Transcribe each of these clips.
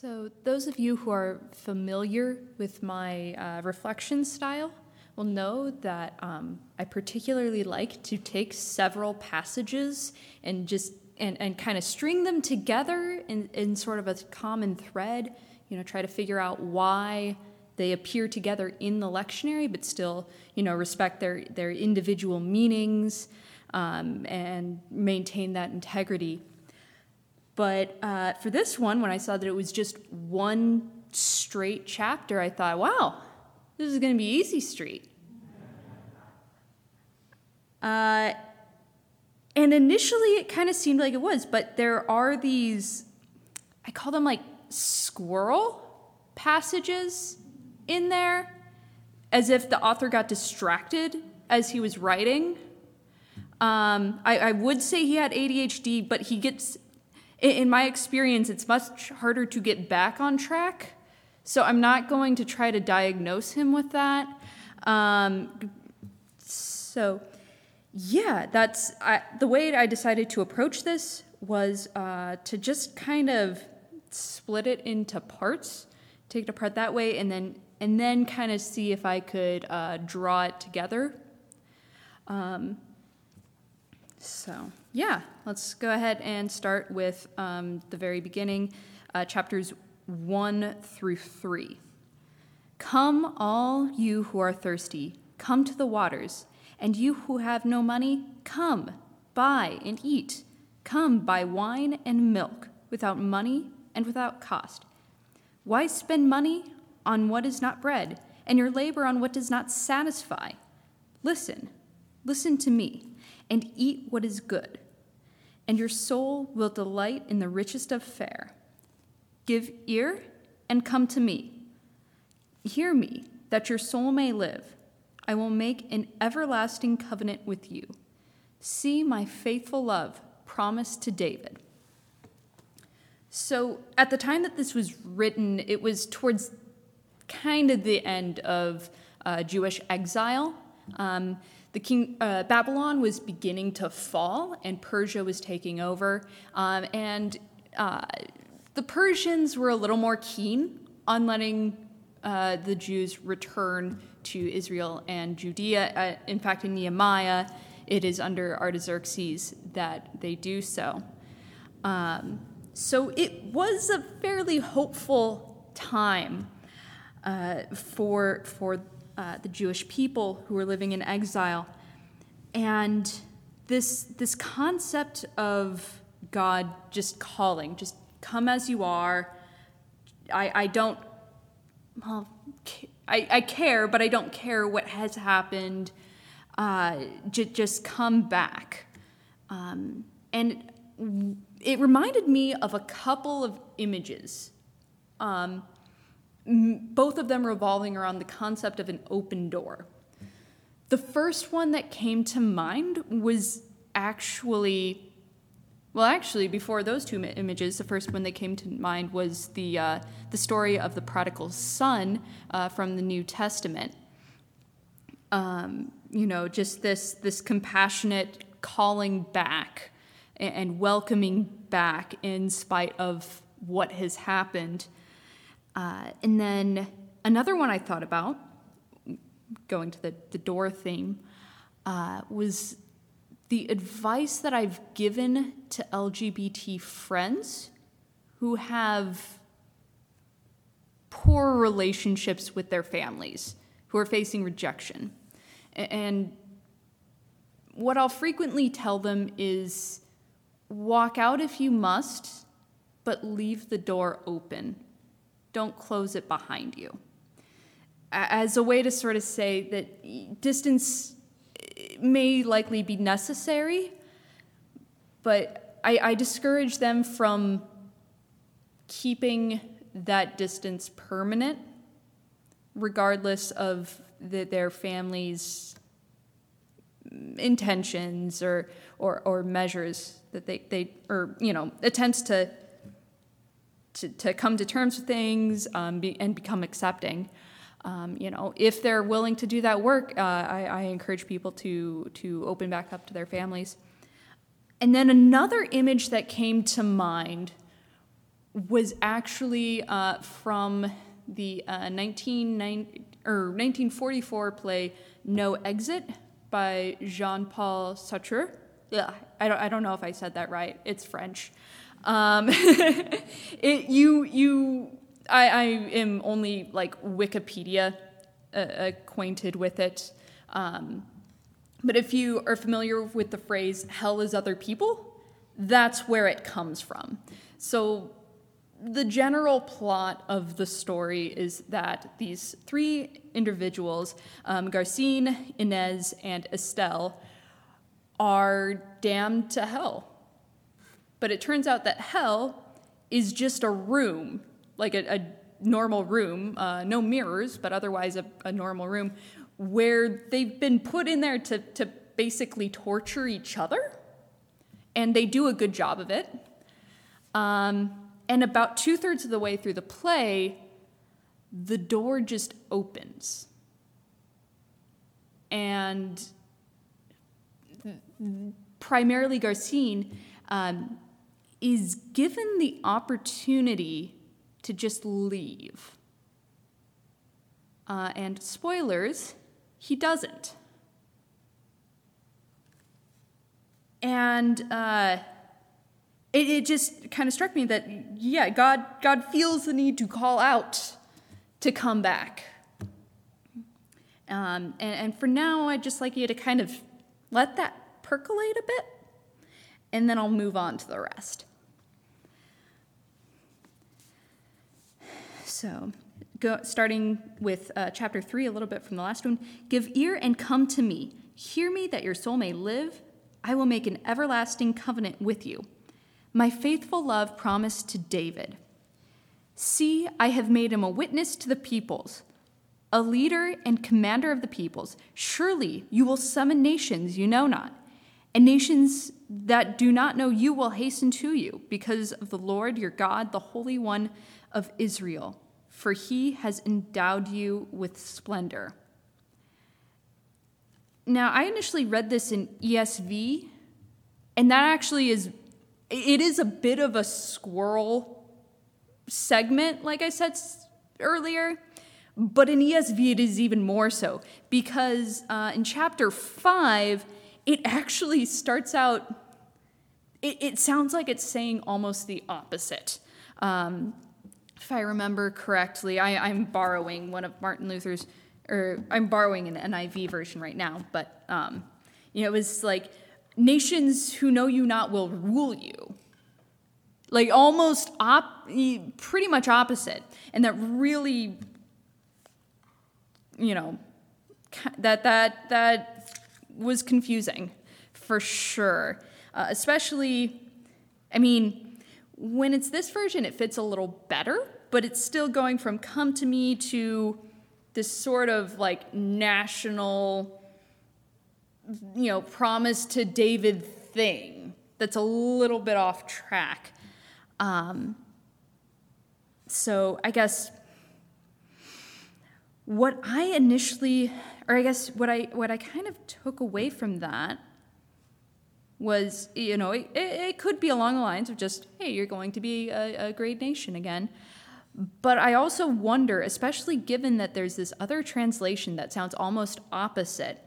So, those of you who are familiar with my uh, reflection style will know that um, I particularly like to take several passages and just and, and kind of string them together in, in sort of a common thread, you know, try to figure out why they appear together in the lectionary, but still, you know, respect their, their individual meanings um, and maintain that integrity. But uh, for this one, when I saw that it was just one straight chapter, I thought, wow, this is going to be easy street. Uh, and initially, it kind of seemed like it was, but there are these, I call them like squirrel passages in there, as if the author got distracted as he was writing. Um, I, I would say he had ADHD, but he gets in my experience, it's much harder to get back on track. So I'm not going to try to diagnose him with that. Um, so, yeah, that's I, the way I decided to approach this was uh, to just kind of split it into parts, take it apart that way, and then and then kind of see if I could uh, draw it together. Um, so, yeah, let's go ahead and start with um, the very beginning, uh, chapters 1 through 3. Come, all you who are thirsty, come to the waters, and you who have no money, come, buy and eat. Come, buy wine and milk without money and without cost. Why spend money on what is not bread, and your labor on what does not satisfy? Listen, listen to me and eat what is good, and your soul will delight in the richest of fare. Give ear and come to me. Hear me, that your soul may live. I will make an everlasting covenant with you. See my faithful love promised to David. So, at the time that this was written, it was towards kind of the end of uh, Jewish exile. Um, the king uh, Babylon was beginning to fall, and Persia was taking over. Um, and uh, the Persians were a little more keen on letting uh, the Jews return to Israel and Judea. Uh, in fact, in Nehemiah, it is under Artaxerxes that they do so. Um, so it was a fairly hopeful time uh, for for uh, the Jewish people who were living in exile. And this, this concept of God just calling, just come as you are. I, I don't, well, I, I care, but I don't care what has happened. Uh, j- just come back. Um, and it reminded me of a couple of images. Um, both of them revolving around the concept of an open door. The first one that came to mind was actually, well, actually, before those two images, the first one that came to mind was the, uh, the story of the prodigal son uh, from the New Testament. Um, you know, just this, this compassionate calling back and welcoming back in spite of what has happened. Uh, and then another one I thought about, going to the, the door theme, uh, was the advice that I've given to LGBT friends who have poor relationships with their families, who are facing rejection. And what I'll frequently tell them is walk out if you must, but leave the door open don't close it behind you. As a way to sort of say that distance eh, may likely be necessary, but I, I discourage them from keeping that distance permanent, regardless of the, their family's intentions or, or, or measures that they, they or you know attempts to to, to come to terms with things um, be, and become accepting. Um, you know, if they're willing to do that work, uh, I, I, encourage people to to open back up to their families. And then another image that came to mind was actually uh, from the uh, 19, or 1944 play No Exit by Jean Paul Sartre. Yeah, I don't, I don't know if I said that right. It's French. Um, it, you, you, I, I am only like Wikipedia uh, acquainted with it. Um, but if you are familiar with the phrase hell is other people, that's where it comes from. So the general plot of the story is that these three individuals, um, Garcin, Inez, and Estelle, are damned to hell. But it turns out that hell is just a room, like a, a normal room, uh, no mirrors, but otherwise a, a normal room, where they've been put in there to, to basically torture each other. And they do a good job of it. Um, and about two thirds of the way through the play, the door just opens. And primarily Garcin um, is given the opportunity to just leave. Uh, and spoilers, he doesn't. And uh, it, it just kind of struck me that, yeah, God, God feels the need to call out to come back. Um, and, and for now, I'd just like you to kind of let that percolate a bit, and then I'll move on to the rest. So, go, starting with uh, chapter 3, a little bit from the last one Give ear and come to me. Hear me that your soul may live. I will make an everlasting covenant with you my faithful love promised to David See, I have made him a witness to the peoples, a leader and commander of the peoples. Surely you will summon nations you know not, and nations that do not know you will hasten to you because of the Lord your God, the Holy One of Israel, for he has endowed you with splendor. Now, I initially read this in ESV, and that actually is it is a bit of a squirrel segment, like I said earlier. But in ESV, it is even more so because uh, in chapter five, it actually starts out, it, it, sounds like it's saying almost the opposite. Um, if I remember correctly, I, am borrowing one of Martin Luther's, or I'm borrowing an NIV version right now, but um, you know, it was like, nations who know you not will rule you. Like almost op- pretty much opposite. And that really you know that that that was confusing for sure. Uh, especially I mean when it's this version it fits a little better, but it's still going from come to me to this sort of like national you know, promise to David thing that's a little bit off track. Um, so I guess what I initially, or I guess what I what I kind of took away from that was, you know, it, it could be along the lines of just, hey, you're going to be a, a great nation again. But I also wonder, especially given that there's this other translation that sounds almost opposite,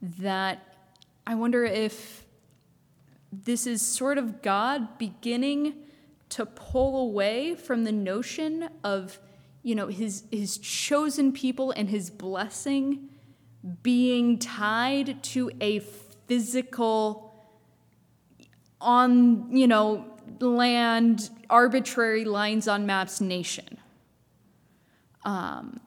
that I wonder if this is sort of God beginning to pull away from the notion of you know his his chosen people and his blessing being tied to a physical on you know land arbitrary lines on maps nation um,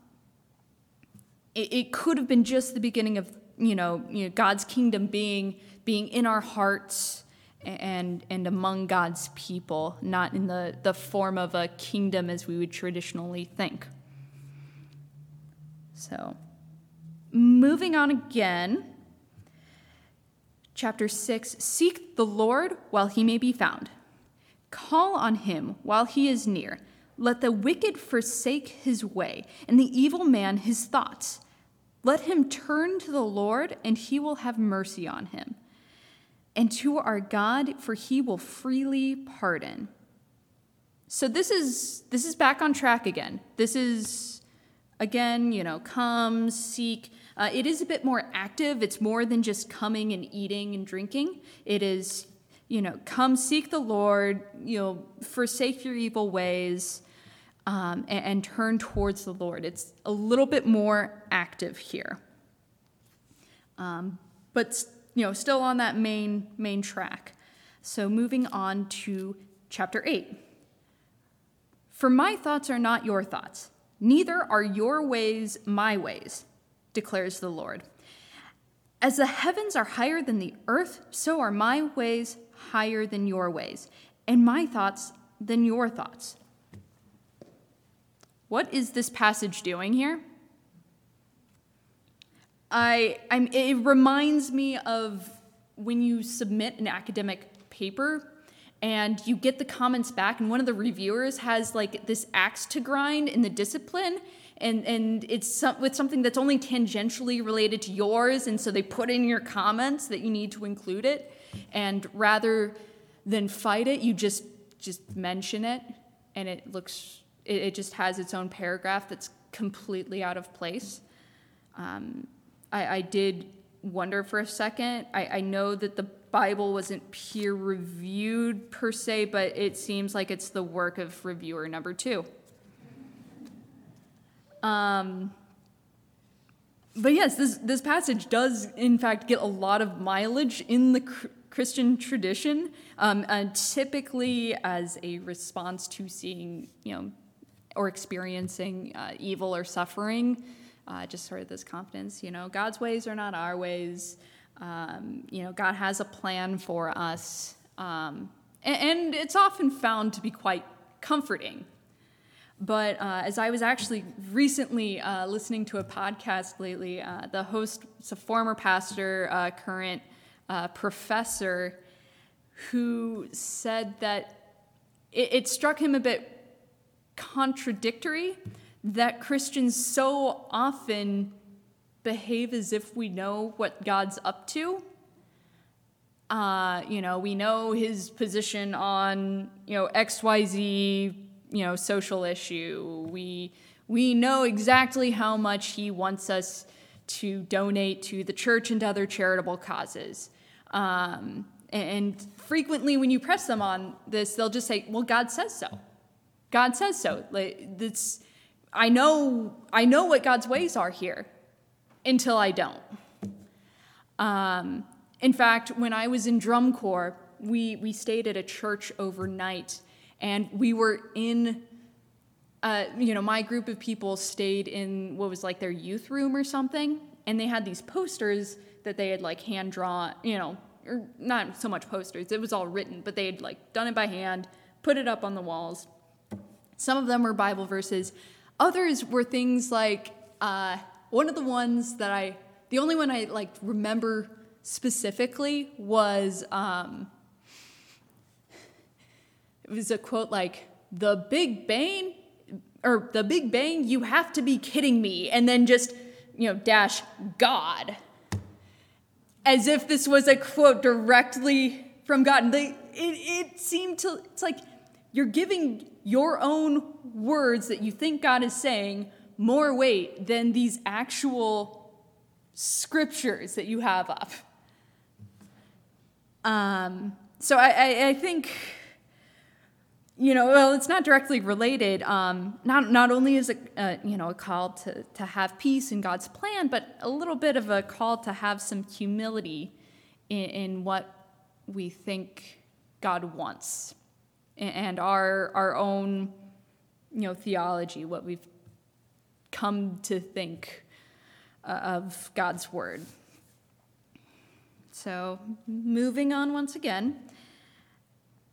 it, it could have been just the beginning of you know, you know God's kingdom being being in our hearts and and among God's people, not in the, the form of a kingdom as we would traditionally think. So, moving on again, chapter 6 Seek the Lord while he may be found, call on him while he is near. Let the wicked forsake his way, and the evil man his thoughts. Let him turn to the Lord, and he will have mercy on him, and to our God, for he will freely pardon. so this is this is back on track again. This is again, you know, come, seek. Uh, it is a bit more active. It's more than just coming and eating and drinking. It is, you know, come seek the Lord, you know, forsake your evil ways, um, and, and turn towards the Lord. It's a little bit more active here. Um, but you know, still on that main main track. So moving on to chapter 8. For my thoughts are not your thoughts, neither are your ways my ways, declares the Lord. As the heavens are higher than the earth, so are my ways higher than your ways, and my thoughts than your thoughts. What is this passage doing here? I, I'm, it reminds me of when you submit an academic paper and you get the comments back, and one of the reviewers has like this axe to grind in the discipline, and and it's some, with something that's only tangentially related to yours, and so they put in your comments that you need to include it, and rather than fight it, you just just mention it, and it looks it, it just has its own paragraph that's completely out of place. Um, I, I did wonder for a second. I, I know that the Bible wasn't peer reviewed per se, but it seems like it's the work of reviewer number two. Um, but yes, this, this passage does, in fact, get a lot of mileage in the Christian tradition, um, and typically as a response to seeing, you know, or experiencing uh, evil or suffering uh, just sort of this confidence, you know, God's ways are not our ways. Um, you know, God has a plan for us. Um, and, and, it's often found to be quite comforting. But uh, as I was actually recently uh, listening to a podcast lately, uh, the host is a former pastor, uh, current uh, professor, who said that it, it struck him a bit contradictory that Christians so often behave as if we know what God's up to. Uh, you know, we know his position on, you know, XYZ, you know, social issue. We we know exactly how much he wants us to donate to the church and other charitable causes. Um, and frequently, when you press them on this, they'll just say, "Well, God says so. God says so." Like that's I know I know what God's ways are here until I don't. Um, in fact, when I was in drum corps, we we stayed at a church overnight, and we were in. Uh, you know, my group of people stayed in what was like their youth room or something, and they had these posters that they had like hand drawn. You know, or not so much posters; it was all written, but they had like done it by hand, put it up on the walls. Some of them were Bible verses. Others were things like uh, one of the ones that I, the only one I like remember specifically was um, it was a quote like the Big Bang or the Big Bang. You have to be kidding me, and then just you know dash God, as if this was a quote directly from God. And they, it, it seemed to it's like you're giving your own words that you think God is saying more weight than these actual scriptures that you have up. Um, so I, I, I, think, you know, well, it's not directly related. Um, not, not only is it, uh, you know, a call to, to have peace in God's plan, but a little bit of a call to have some humility in, in what we think God wants and our our own you know theology, what we've come to think uh, of God's word. So, moving on once again.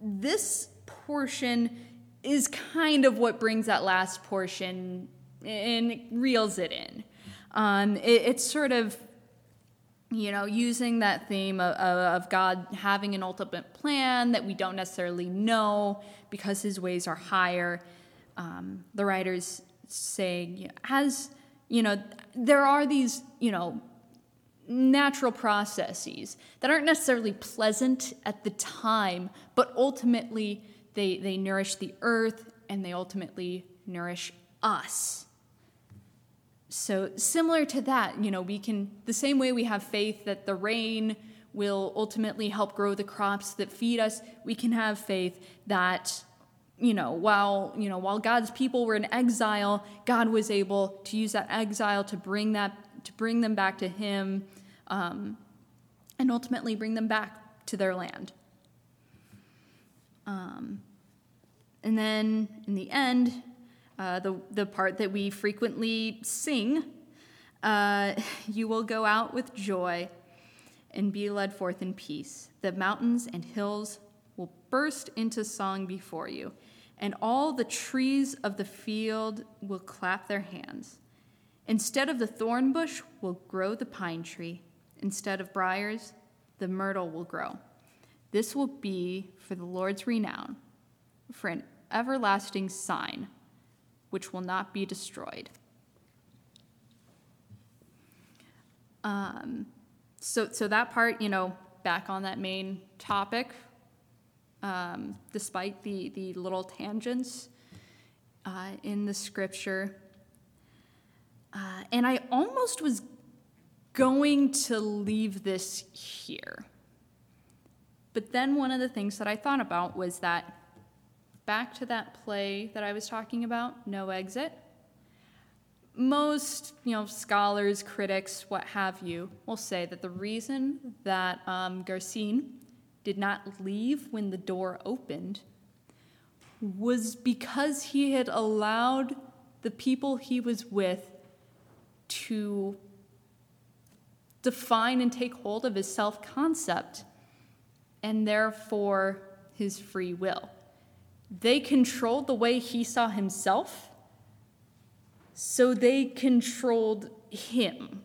this portion is kind of what brings that last portion and reels it in. Um, it, it's sort of, you know, using that theme of, of, God having an ultimate plan that we don't necessarily know because his ways are higher. Um, the writers saying, as, you know, there are these, you know, natural processes that aren't necessarily pleasant at the time, but ultimately they, they nourish the earth and they ultimately nourish us. So, similar to that, you know, we can, the same way we have faith that the rain will ultimately help grow the crops that feed us, we can have faith that you know while you know while god's people were in exile god was able to use that exile to bring that to bring them back to him um, and ultimately bring them back to their land um, and then in the end uh, the, the part that we frequently sing uh, you will go out with joy and be led forth in peace the mountains and hills will burst into song before you and all the trees of the field will clap their hands. Instead of the thorn bush will grow the pine tree. Instead of briars, the myrtle will grow. This will be for the Lord's renown, for an everlasting sign which will not be destroyed. Um, so, so that part, you know, back on that main topic, um, despite the, the little tangents uh, in the scripture. Uh, and I almost was going to leave this here. But then one of the things that I thought about was that back to that play that I was talking about, No Exit. Most, you know, scholars, critics, what have you, will say that the reason that um, Garcin did not leave when the door opened was because he had allowed the people he was with to define and take hold of his self concept and therefore his free will. They controlled the way he saw himself, so they controlled him.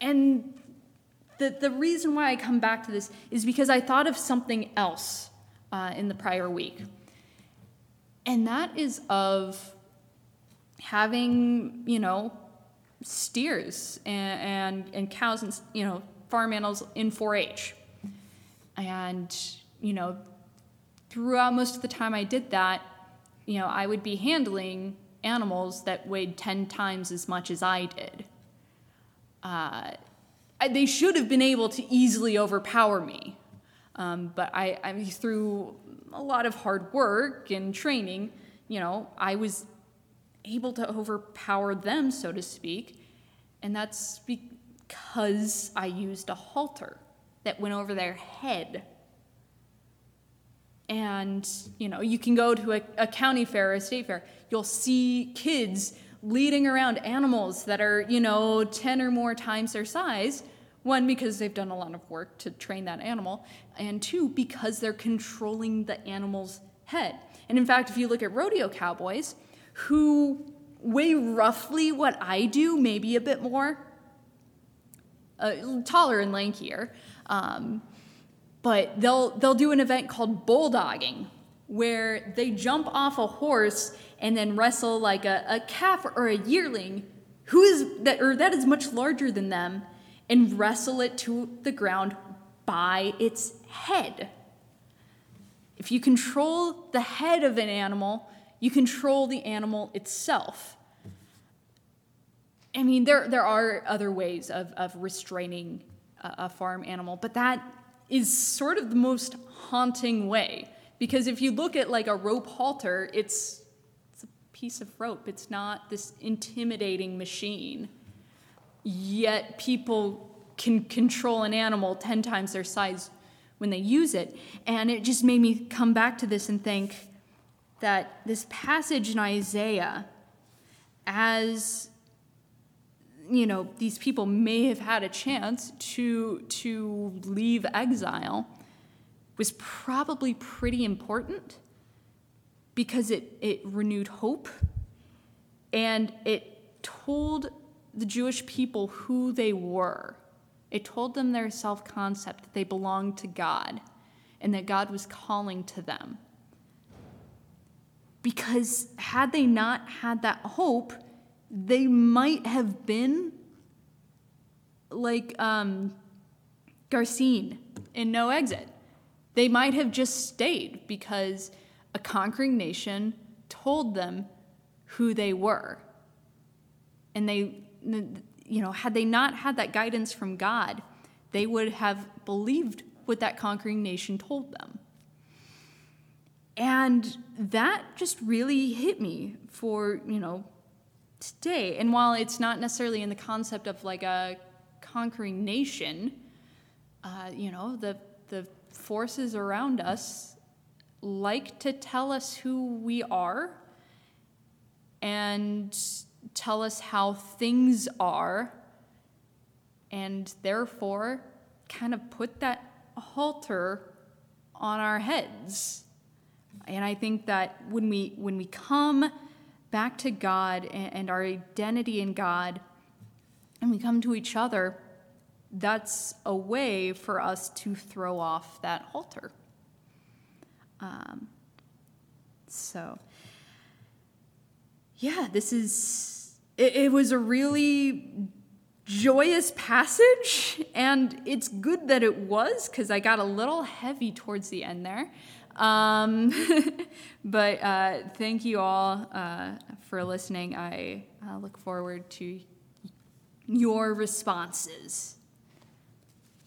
And the, the reason why I come back to this is because I thought of something else uh, in the prior week. And that is of having, you know, steers and, and, and cows and, you know, farm animals in 4 H. And, you know, throughout most of the time I did that, you know, I would be handling animals that weighed 10 times as much as I did. Uh, they should have been able to easily overpower me. Um, but I, I, through a lot of hard work and training, you know, I was able to overpower them, so to speak. And that's because I used a halter that went over their head. And, you know, you can go to a, a county fair or a state fair, you'll see kids leading around animals that are, you know, 10 or more times their size one, because they've done a lot of work to train that animal, and two, because they're controlling the animal's head. And in fact, if you look at rodeo cowboys, who weigh roughly what I do, maybe a bit more, uh, taller and lankier, um, but they'll they'll do an event called bulldogging, where they jump off a horse and then wrestle like a, a calf or a yearling who is that or that is much larger than them and wrestle it to the ground by its head. If you control the head of an animal, you control the animal itself. I mean, there, there are other ways of, of restraining a, a farm animal, but that is sort of the most haunting way. Because if you look at like a rope halter, it's, it's a piece of rope, it's not this intimidating machine yet people can control an animal 10 times their size when they use it. And it just made me come back to this and think that this passage in Isaiah, as you know, these people may have had a chance to, to leave exile, was probably pretty important because it, it renewed hope and it told the Jewish people who they were. It told them their self concept, that they belonged to God, and that God was calling to them. Because had they not had that hope, they might have been like um, Garcin in No Exit. They might have just stayed because a conquering nation told them who they were. And they, you know, had they not had that guidance from God, they would have believed what that conquering nation told them. And that just really hit me for, you know, today. And while it's not necessarily in the concept of like a conquering nation, uh, you know, the, the forces around us like to tell us who we are and tell us how things are, and therefore kind of put that halter on our heads. And I think that when we when we come back to God and, our identity in God, and we come to each other, that's a way for us to throw off that halter. Um, so yeah, this is, it, it was a really joyous passage, and it's good that it was because I got a little heavy towards the end there. Um, but uh, thank you all uh, for listening. I uh, look forward to your responses.